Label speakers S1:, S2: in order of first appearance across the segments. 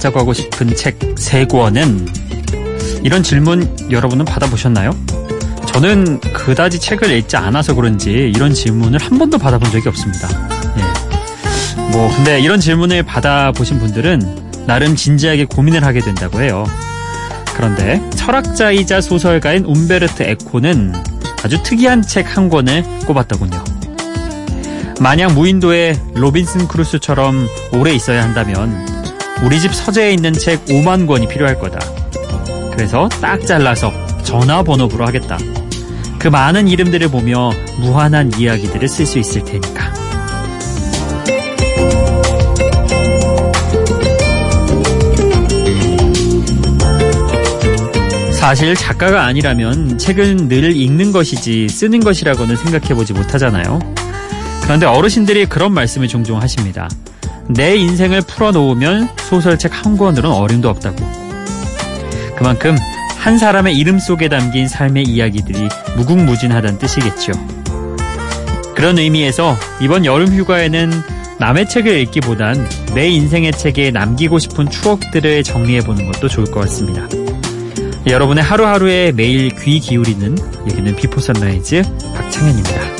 S1: 가져가고 싶은 책 세 권은 이런 질문 여러분은 받아보셨나요? 저는 그다지 책을 읽지 않아서 그런지 이런 질문을 한 번도 받아본 적이 없습니다. 예. 뭐 근데 이런 질문을 받아보신 분들은 나름 진지하게 고민을 하게 된다고 해요. 그런데 철학자이자 소설가인 움베르트 에코는 아주 특이한 책 한 권을 꼽았더군요. 만약 무인도에 로빈슨 크루소처럼 오래 있어야 한다면 우리 집 서재에 있는 책 5만 권이 필요할 거다. 그래서 딱 잘라서 전화번호부로 하겠다. 그 많은 이름들을 보며 무한한 이야기들을 쓸 수 있을 테니까. 사실 작가가 아니라면 책은 늘 읽는 것이지 쓰는 것이라고는 생각해보지 못하잖아요. 그런데 어르신들이 그런 말씀을 종종 하십니다. 내 인생을 풀어놓으면 소설책 한 권으로는 어림도 없다고. 그만큼 한 사람의 이름 속에 담긴 삶의 이야기들이 무궁무진하다는 뜻이겠죠. 그런 의미에서 이번 여름 휴가에는 남의 책을 읽기보단 내 인생의 책에 남기고 싶은 추억들을 정리해보는 것도 좋을 것 같습니다. 여러분의 하루하루에 매일 귀 기울이는 여기는 비포 선라이즈 박창현입니다.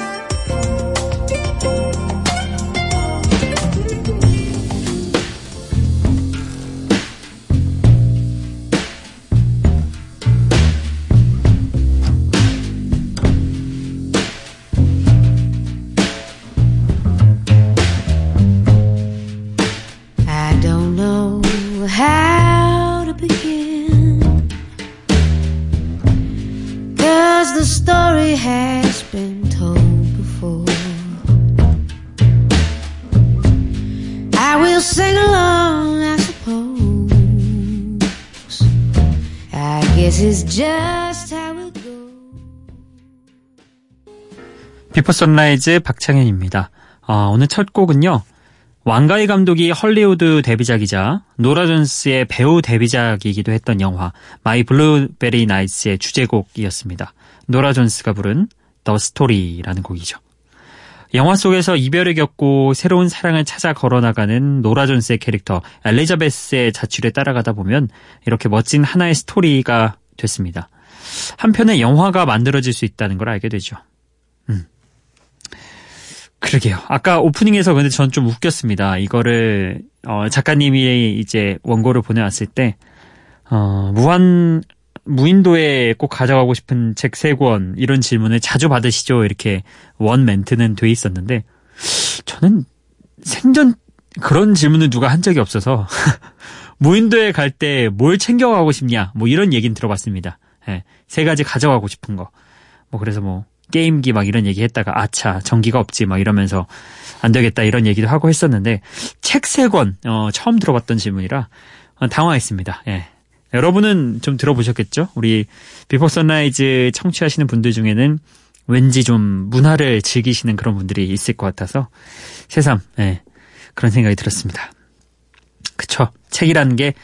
S1: Before Sunrise 박창현입니다. 아, 오늘 첫 곡은요. 왕가위 감독이 헐리우드 데뷔작이자 노라 존스의 배우 데뷔작이기도 했던 영화 My Blueberry Nights의 주제곡이었습니다. 노라 존스가 부른 The Story라는 곡이죠. 영화 속에서 이별을 겪고 새로운 사랑을 찾아 걸어나가는 노라 존스의 캐릭터 엘리자베스의 자취를 따라가다 보면 이렇게 멋진 하나의 스토리가 됐습니다. 한편의 영화가 만들어질 수 있다는 걸 알게 되죠. 음. 그러게요. 아까 오프닝에서 근데 전 좀 웃겼습니다. 이거를 어, 작가님이 이제 원고를 보내왔을 때 어, 무한 무인도에 꼭 가져가고 싶은 책 세 권 이런 질문을 자주 받으시죠. 이렇게 원 멘트는 돼 있었는데 저는 생전 그런 질문을 누가 한 적이 없어서 무인도에 갈 때 뭘 챙겨가고 싶냐 뭐 이런 얘기는 들어봤습니다. 네, 세 가지 가져가고 싶은 거. 뭐 그래서 뭐 게임기 막 이런 얘기 했다가 아차 전기가 없지 막 이러면서 안 되겠다 이런 얘기도 하고 했었는데 책 세 권 어, 처음 들어봤던 질문이라 어, 당황했습니다. 예. 여러분은 좀 들어보셨겠죠? 우리 Before Sunrise 청취하시는 분들 중에는 왠지 좀 문화를 즐기시는 그런 분들이 있을 것 같아서 새삼 예, 그런 생각이 들었습니다. 그쵸? 책이라는 게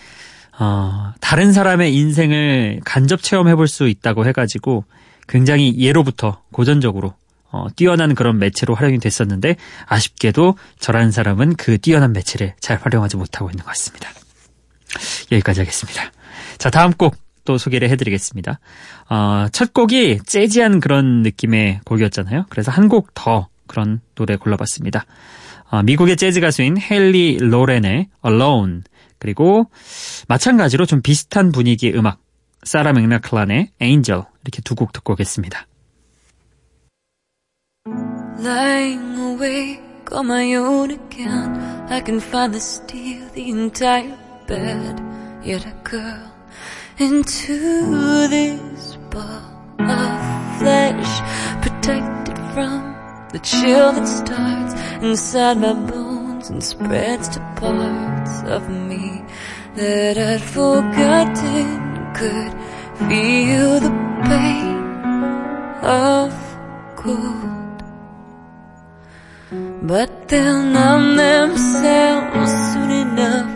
S1: 어, 다른 사람의 인생을 간접 체험해 볼 수 있다고 해가지고 굉장히 예로부터 고전적으로 어, 뛰어난 그런 매체로 활용이 됐었는데 아쉽게도 저라는 사람은 그 뛰어난 매체를 잘 활용하지 못하고 있는 것 같습니다. 여기까지 하겠습니다. 자, 다음 곡 또 소개를 해드리겠습니다. 어, 첫 곡이 재즈한 그런 느낌의 곡이었잖아요. 그래서 한 곡 더 그런 노래 골라봤습니다. 어, 미국의 재즈 가수인 헨리 로렌의 Alone 그리고 마찬가지로 좀 비슷한 분위기의 음악 사라 맥락클란의 Angel 이렇게 두 곡 듣고 오겠습니다. Lying awake on my own again I can find the steel, the entire bed Yet I curl into this ball of flesh Protected from the chill that starts inside my bones And spreads to parts of me that I'd forgotten could feel the pain of cold. But they'll numb themselves soon enough.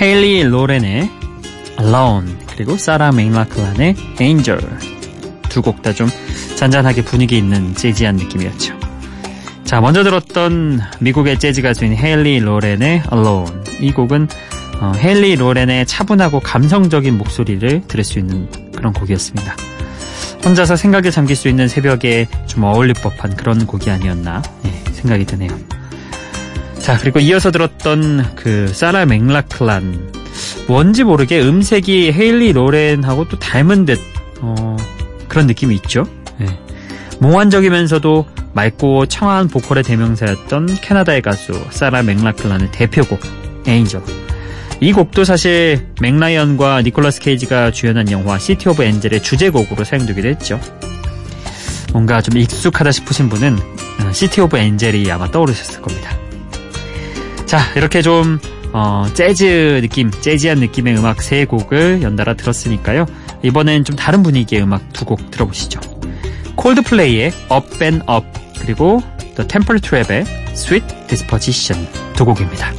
S1: 헤일리 로렌의 Alone 그리고 사라 맥락클란의 Angel 두 곡 다 좀 잔잔하게 분위기 있는 재즈한 느낌이었죠. 자 먼저 들었던 미국의 재즈 가수인 헤일리 로렌의 Alone 이 곡은 어, 헤일리 로렌의 차분하고 감성적인 목소리를 들을 수 있는 그런 곡이었습니다. 혼자서 생각에 잠길 수 있는 새벽에 좀 어울릴 법한 그런 곡이 아니었나 네, 생각이 드네요. 자, 그리고 이어서 들었던 그 사라 맥락클란. 뭔지 모르게 음색이 헤일리 로렌하고 또 닮은 듯, 어, 그런 느낌이 있죠. 네. 몽환적이면서도 맑고 청아한 보컬의 대명사였던 캐나다의 가수 사라 맥락클란의 대표곡, 에인저. 이 곡도 사실 맥 라이언과 니콜라스 케이지가 주연한 영화 City of Angel의 주제곡으로 사용되기도 했죠. 뭔가 좀 익숙하다 싶으신 분은 어, City of Angel이 아마 떠오르셨을 겁니다. 자, 이렇게 좀 어, 재즈 느낌, 재즈한 느낌의 음악 세 곡을 연달아 들었으니까요. 이번엔 좀 다른 분위기의 음악 두 곡 들어보시죠. 콜드플레이의 Up and Up 그리고 The Temper Trap의 Sweet Disposition 두 곡입니다.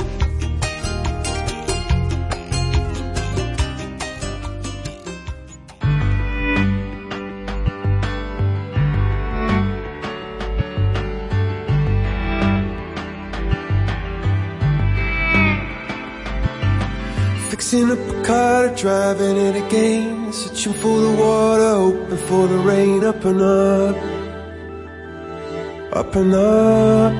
S2: Fixing up a car, driving it again. Searching for the water, hoping for the rain. Up and up, up and up.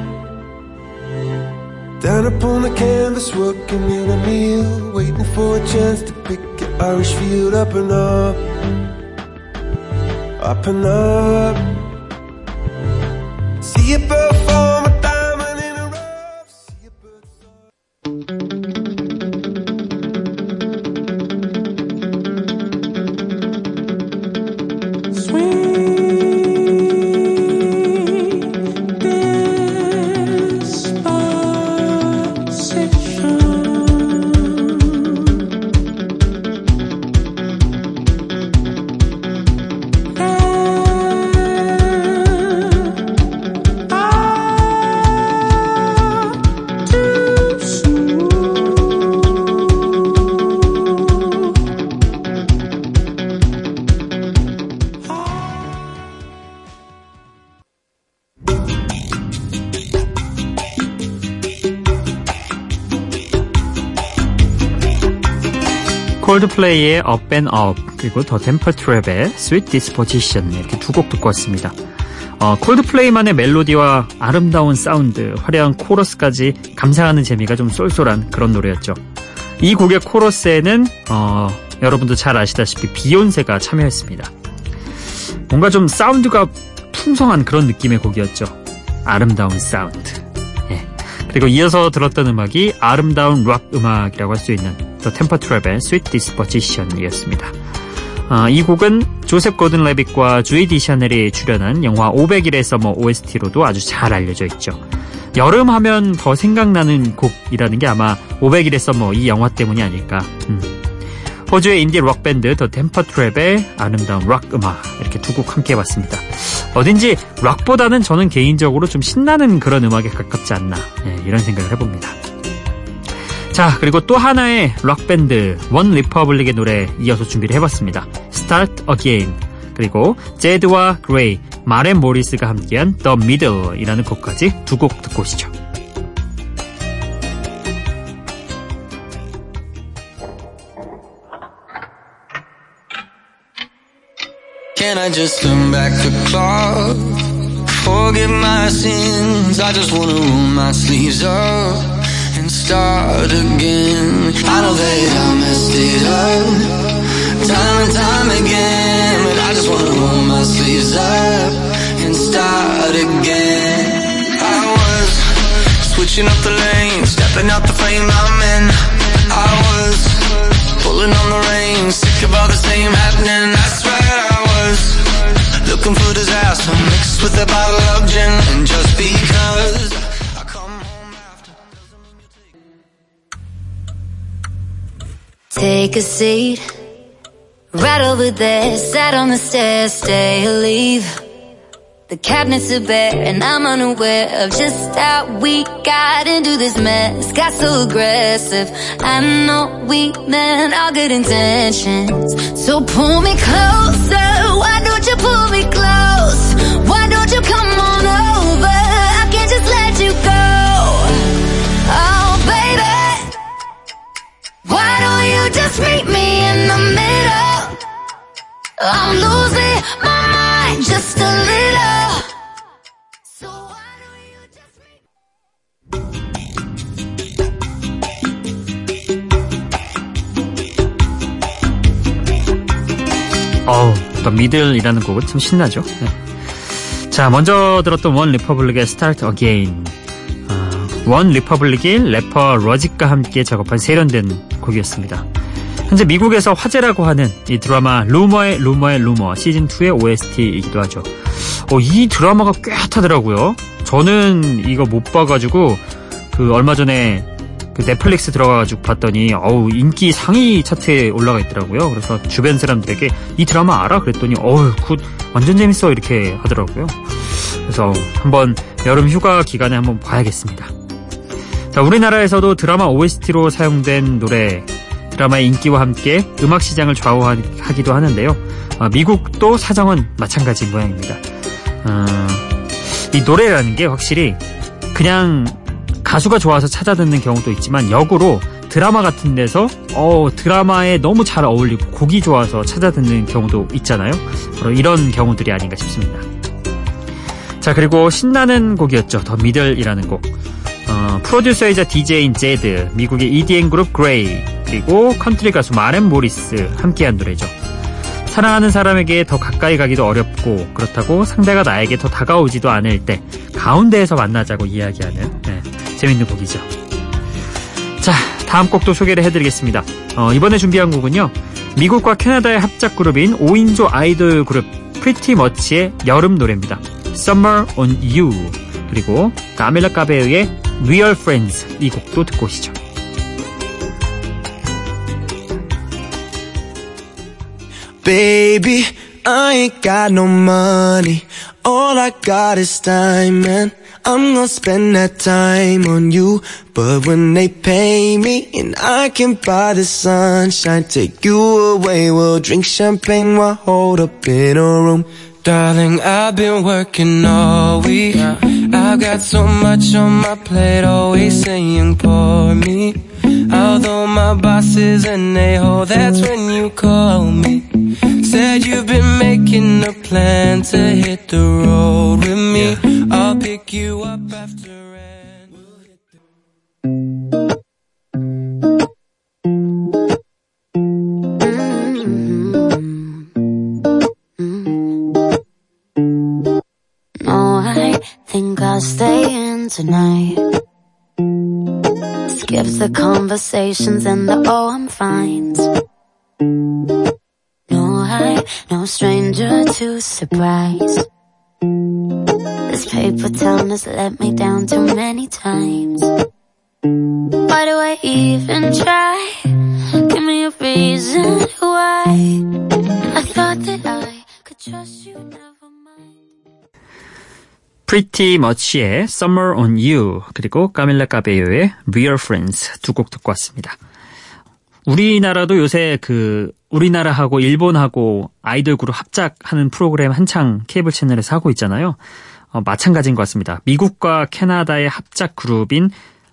S2: Down upon the canvas, working in a meal. Waiting for a chance to pick an Irish field. Up and up, up and up. See a bird form
S1: 플레이의 Up and Up 그리고 The Temper Trap의 Sweet Disposition 이렇게 두 곡 듣고 왔습니다. 어, 콜드플레이만의 멜로디와 아름다운 사운드, 화려한 코러스까지 감상하는 재미가 좀 쏠쏠한 그런 노래였죠. 이 곡의 코러스에는 어, 여러분도 잘 아시다시피 비욘세가 참여했습니다. 뭔가 좀 사운드가 풍성한 그런 느낌의 곡이었죠. 아름다운 사운드. 예. 그리고 이어서 들었던 음악이 아름다운 락 음악이라고 할 수 있는 Temper Trap의 Sweet Disposition이었습니다. 아, 이 곡은 조셉 고든 레빗과 주이 디샤넬이 출연한 영화 500일의 서머 OST로도 아주 잘 알려져 있죠. 여름 하면 더 생각나는 곡이라는 게 아마 500일의 서머 이 영화 때문이 아닐까. 음. 호주의 인디 록 밴드 더 템퍼 트랩의 아름다운 락 음악 이렇게 두 곡 함께 해봤습니다. 어딘지 락보다는 저는 개인적으로 좀 신나는 그런 음악에 가깝지 않나 예, 이런 생각을 해봅니다. 자 그리고 또 하나의 락밴드 원 리퍼블릭의 노래 이어서 준비를 해봤습니다. Start Again 그리고 제드와 그레이, 마렌 모리스가 함께한 The Middle이라는 곡까지 두 곡 듣고 오시죠.
S3: start again. I know that I messed it up time and time again, but I just wanna roll my sleeves up and start again. I was switching up the lane, stepping out the frame I'm in. I was pulling on the reins, sick of all the same happening. I swear I was looking for disaster mixed with a bottle of gin, and just because.
S4: Take a seat. Right over there, sat on the stairs, stay or leave. The cabinets are bare, and I'm unaware of just how we got into this mess. Got so aggressive. I know we meant all good intentions. So pull me closer. Why don't you pull me close? Why don't you come on over? I can't just let you go. Just meet me in the middle? I'm losing my mind just a little. So why don't you just meet
S1: 어우, The Middle이라는 곡은 참 신나죠. 네. 자, 먼저 들었던 원 리퍼블릭의 Start Again. 아, 원 리퍼블릭이 래퍼 로직과 함께 작업한 세련된 곡이었습니다. 현재 미국에서 화제라고 하는 이 드라마 루머의 루머의 루머 시즌2의 OST이기도 하죠. 어, 이 드라마가 꽤 핫하더라고요. 저는 이거 못 봐가지고 그 얼마 전에 그 넷플릭스 들어가가지고 봤더니 어우 인기 상위 차트에 올라가 있더라고요. 그래서 주변 사람들에게 이 드라마 알아? 그랬더니 어우 good 완전 재밌어 이렇게 하더라고요. 그래서 한번 여름 휴가 기간에 한번 봐야겠습니다. 자 우리나라에서도 드라마 OST로 사용된 노래 드라마의 인기와 함께 음악 시장을 좌우하기도 하는데요. 아, 미국도 사정은 마찬가지인 모양입니다. 어, 이 노래라는 게 확실히 그냥 가수가 좋아서 찾아 듣는 경우도 있지만 역으로 드라마 같은 데서 어 드라마에 너무 잘 어울리고 곡이 좋아서 찾아 듣는 경우도 있잖아요. 바로 이런 경우들이 아닌가 싶습니다. 자 그리고 신나는 곡이었죠. The Middle이라는 곡. 어, 프로듀서이자 DJ인 제드, 미국의 EDM 그룹 그레이, 그리고 컨트리 가수 마렌 모리스 함께한 노래죠. 사랑하는 사람에게 더 가까이 가기도 어렵고 그렇다고 상대가 나에게 더 다가오지도 않을 때 가운데에서 만나자고 이야기하는 네, 재밌는 곡이죠. 자, 다음 곡도 소개를 해드리겠습니다. 어, 이번에 준비한 곡은요. 미국과 캐나다의 합작 그룹인 5인조 아이돌 그룹 프리티 머치의 여름 노래입니다. Summer on You 그리고 까밀라 까베의 Real Friends 이 곡도 듣고 오시죠.
S2: Baby, I ain't got no money. All I got is time, and I'm gonna spend that time on you. But when they pay me, and I can buy the sunshine, take you away, we'll drink champagne while hold up in a room. Darling, I've been working all week. I've got so much on my plate, always saying for me. Although my boss is an a-hole, that's when you call me. Said you've been making a plan to hit the road with me. I'll pick you up after. and we'll hit the- oh,
S4: No, I think I'll stay in tonight. Skip the conversations and the oh, I'm fine. No, stranger to surprise. This paper town has let me down too many times. Why do I even try? Give me a reason why. I thought that I could trust you, never mind.
S1: Pretty Much의 Summer on You 그리고 까밀라 까베요의 Real Friends 두 곡 듣고 왔습니다. 우리나라도 요새 그 우리나라하고 일본하고 아이돌 그룹 합작하는 프로그램 한창 케이블 채널에서 하고 있잖아요. 어, 마찬가지인 것 같습니다. 미국과 캐나다의 합작 그룹인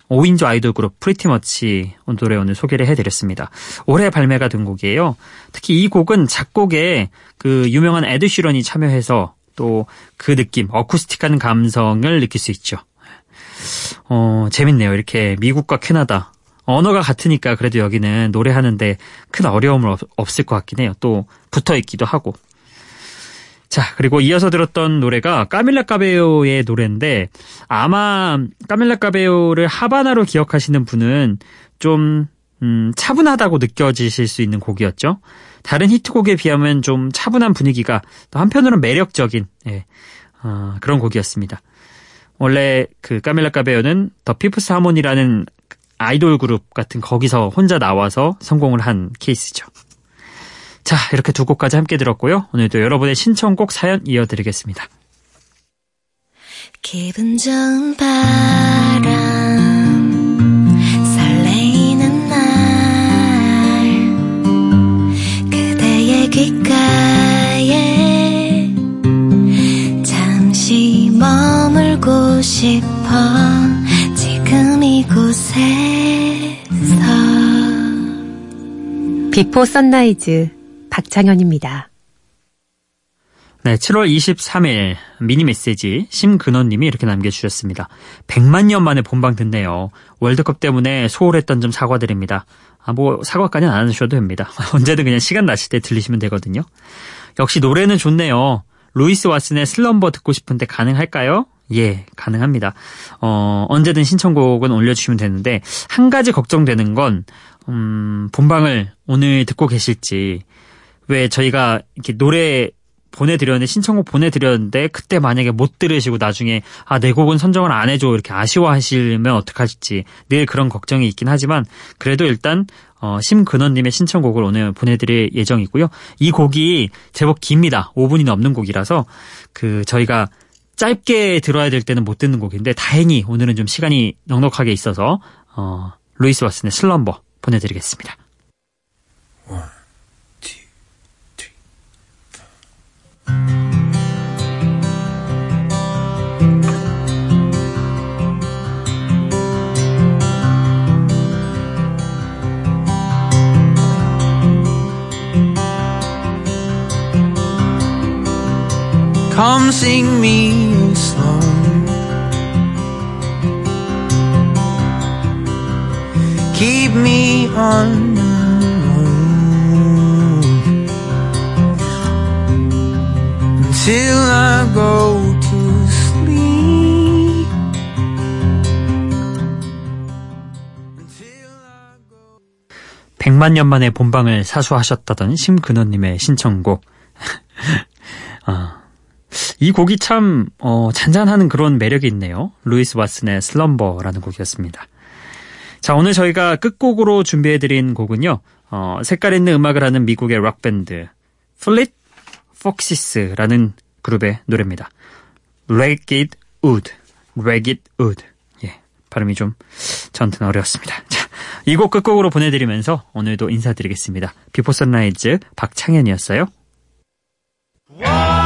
S1: 5인조 아이돌 그룹 프리티머치 노래 오늘 소개를 해드렸습니다. 올해 발매가 된 곡이에요. 특히 이 곡은 작곡에 그 유명한 에드 시런이 참여해서 또 그 느낌, 어쿠스틱한 감성을 느낄 수 있죠. 어, 재밌네요. 이렇게 미국과 캐나다. 언어가 같으니까 그래도 여기는 노래하는데 큰 어려움은 없, 없을 것 같긴 해요. 또 붙어 있기도 하고. 자, 그리고 이어서 들었던 노래가 까밀라 까베오의 노래인데 아마 까밀라 까베오를 하바나로 기억하시는 분은 좀 음, 차분하다고 느껴지실 수 있는 곡이었죠. 다른 히트곡에 비하면 좀 차분한 분위기가 또 한편으로는 매력적인 예, 어, 그런 곡이었습니다. 원래 그 까밀라 까베오는 더 피프스 하모니라는 아이돌 그룹 같은 거기서 혼자 나와서 성공을 한 케이스죠. 자, 이렇게 두 곡까지 함께 들었고요. 오늘도 여러분의 신청곡 사연 이어드리겠습니다.
S5: 기분 좋은 바람 설레이는 날 그대의 귓가에 잠시 머물고 싶어 이곳에서
S6: 비포 선라이즈 박창현입니다.
S1: 네, 7월 23일 미니 메시지 심근원님이 이렇게 남겨주셨습니다. 100만 년 만에 본방 듣네요. 월드컵 때문에 소홀했던 점 사과드립니다. 아, 뭐 사과까지는 안 하셔도 됩니다. 언제든 그냥 시간 나실 때 들리시면 되거든요. 역시 노래는 좋네요. 루이스 왓슨의 슬럼버 듣고 싶은데 가능할까요? 예, 가능합니다. 어, 언제든 신청곡은 올려주시면 되는데, 한 가지 걱정되는 건, 음, 본방을 오늘 듣고 계실지, 왜 저희가 이렇게 노래 보내드렸는데 신청곡 보내드렸는데 그때 만약에 못 들으시고 나중에 아 내 곡은 선정을 안 해줘 이렇게 아쉬워하시면 어떡하실지 늘 그런 걱정이 있긴 하지만 그래도 일단 어, 심근원님의 신청곡을 오늘 보내드릴 예정이고요. 이 곡이 제법 깁니다. 5분이 넘는 곡이라서 그 저희가 짧게 들어야 될 때는 못 듣는 곡인데 다행히 오늘은 좀 시간이 넉넉하게 있어서 어, 루이스 왓슨의 슬럼버 보내드리겠습니다.
S3: Come sing me a song. Keep me on the road until I go to sleep. Until I go.
S1: 100만 년 만에 본방을 사수하셨다던 심근원님의 신청곡. 아, 이 곡이 참 어, 잔잔하는 그런 매력이 있네요. 루이스 왓슨의 Slumber라는 곡이었습니다. 자, 오늘 저희가 끝곡으로 준비해드린 곡은요. 어, 색깔 있는 음악을 하는 미국의 락밴드 플릿 폭시스라는 그룹의 노래입니다. Ragged Wood, Ragged Wood. 예, 발음이 좀 저한테는 어려웠습니다. 자, 이 곡 끝곡으로 보내드리면서 오늘도 인사드리겠습니다. 비포 선라이즈 박창현이었어요.
S3: Whoa!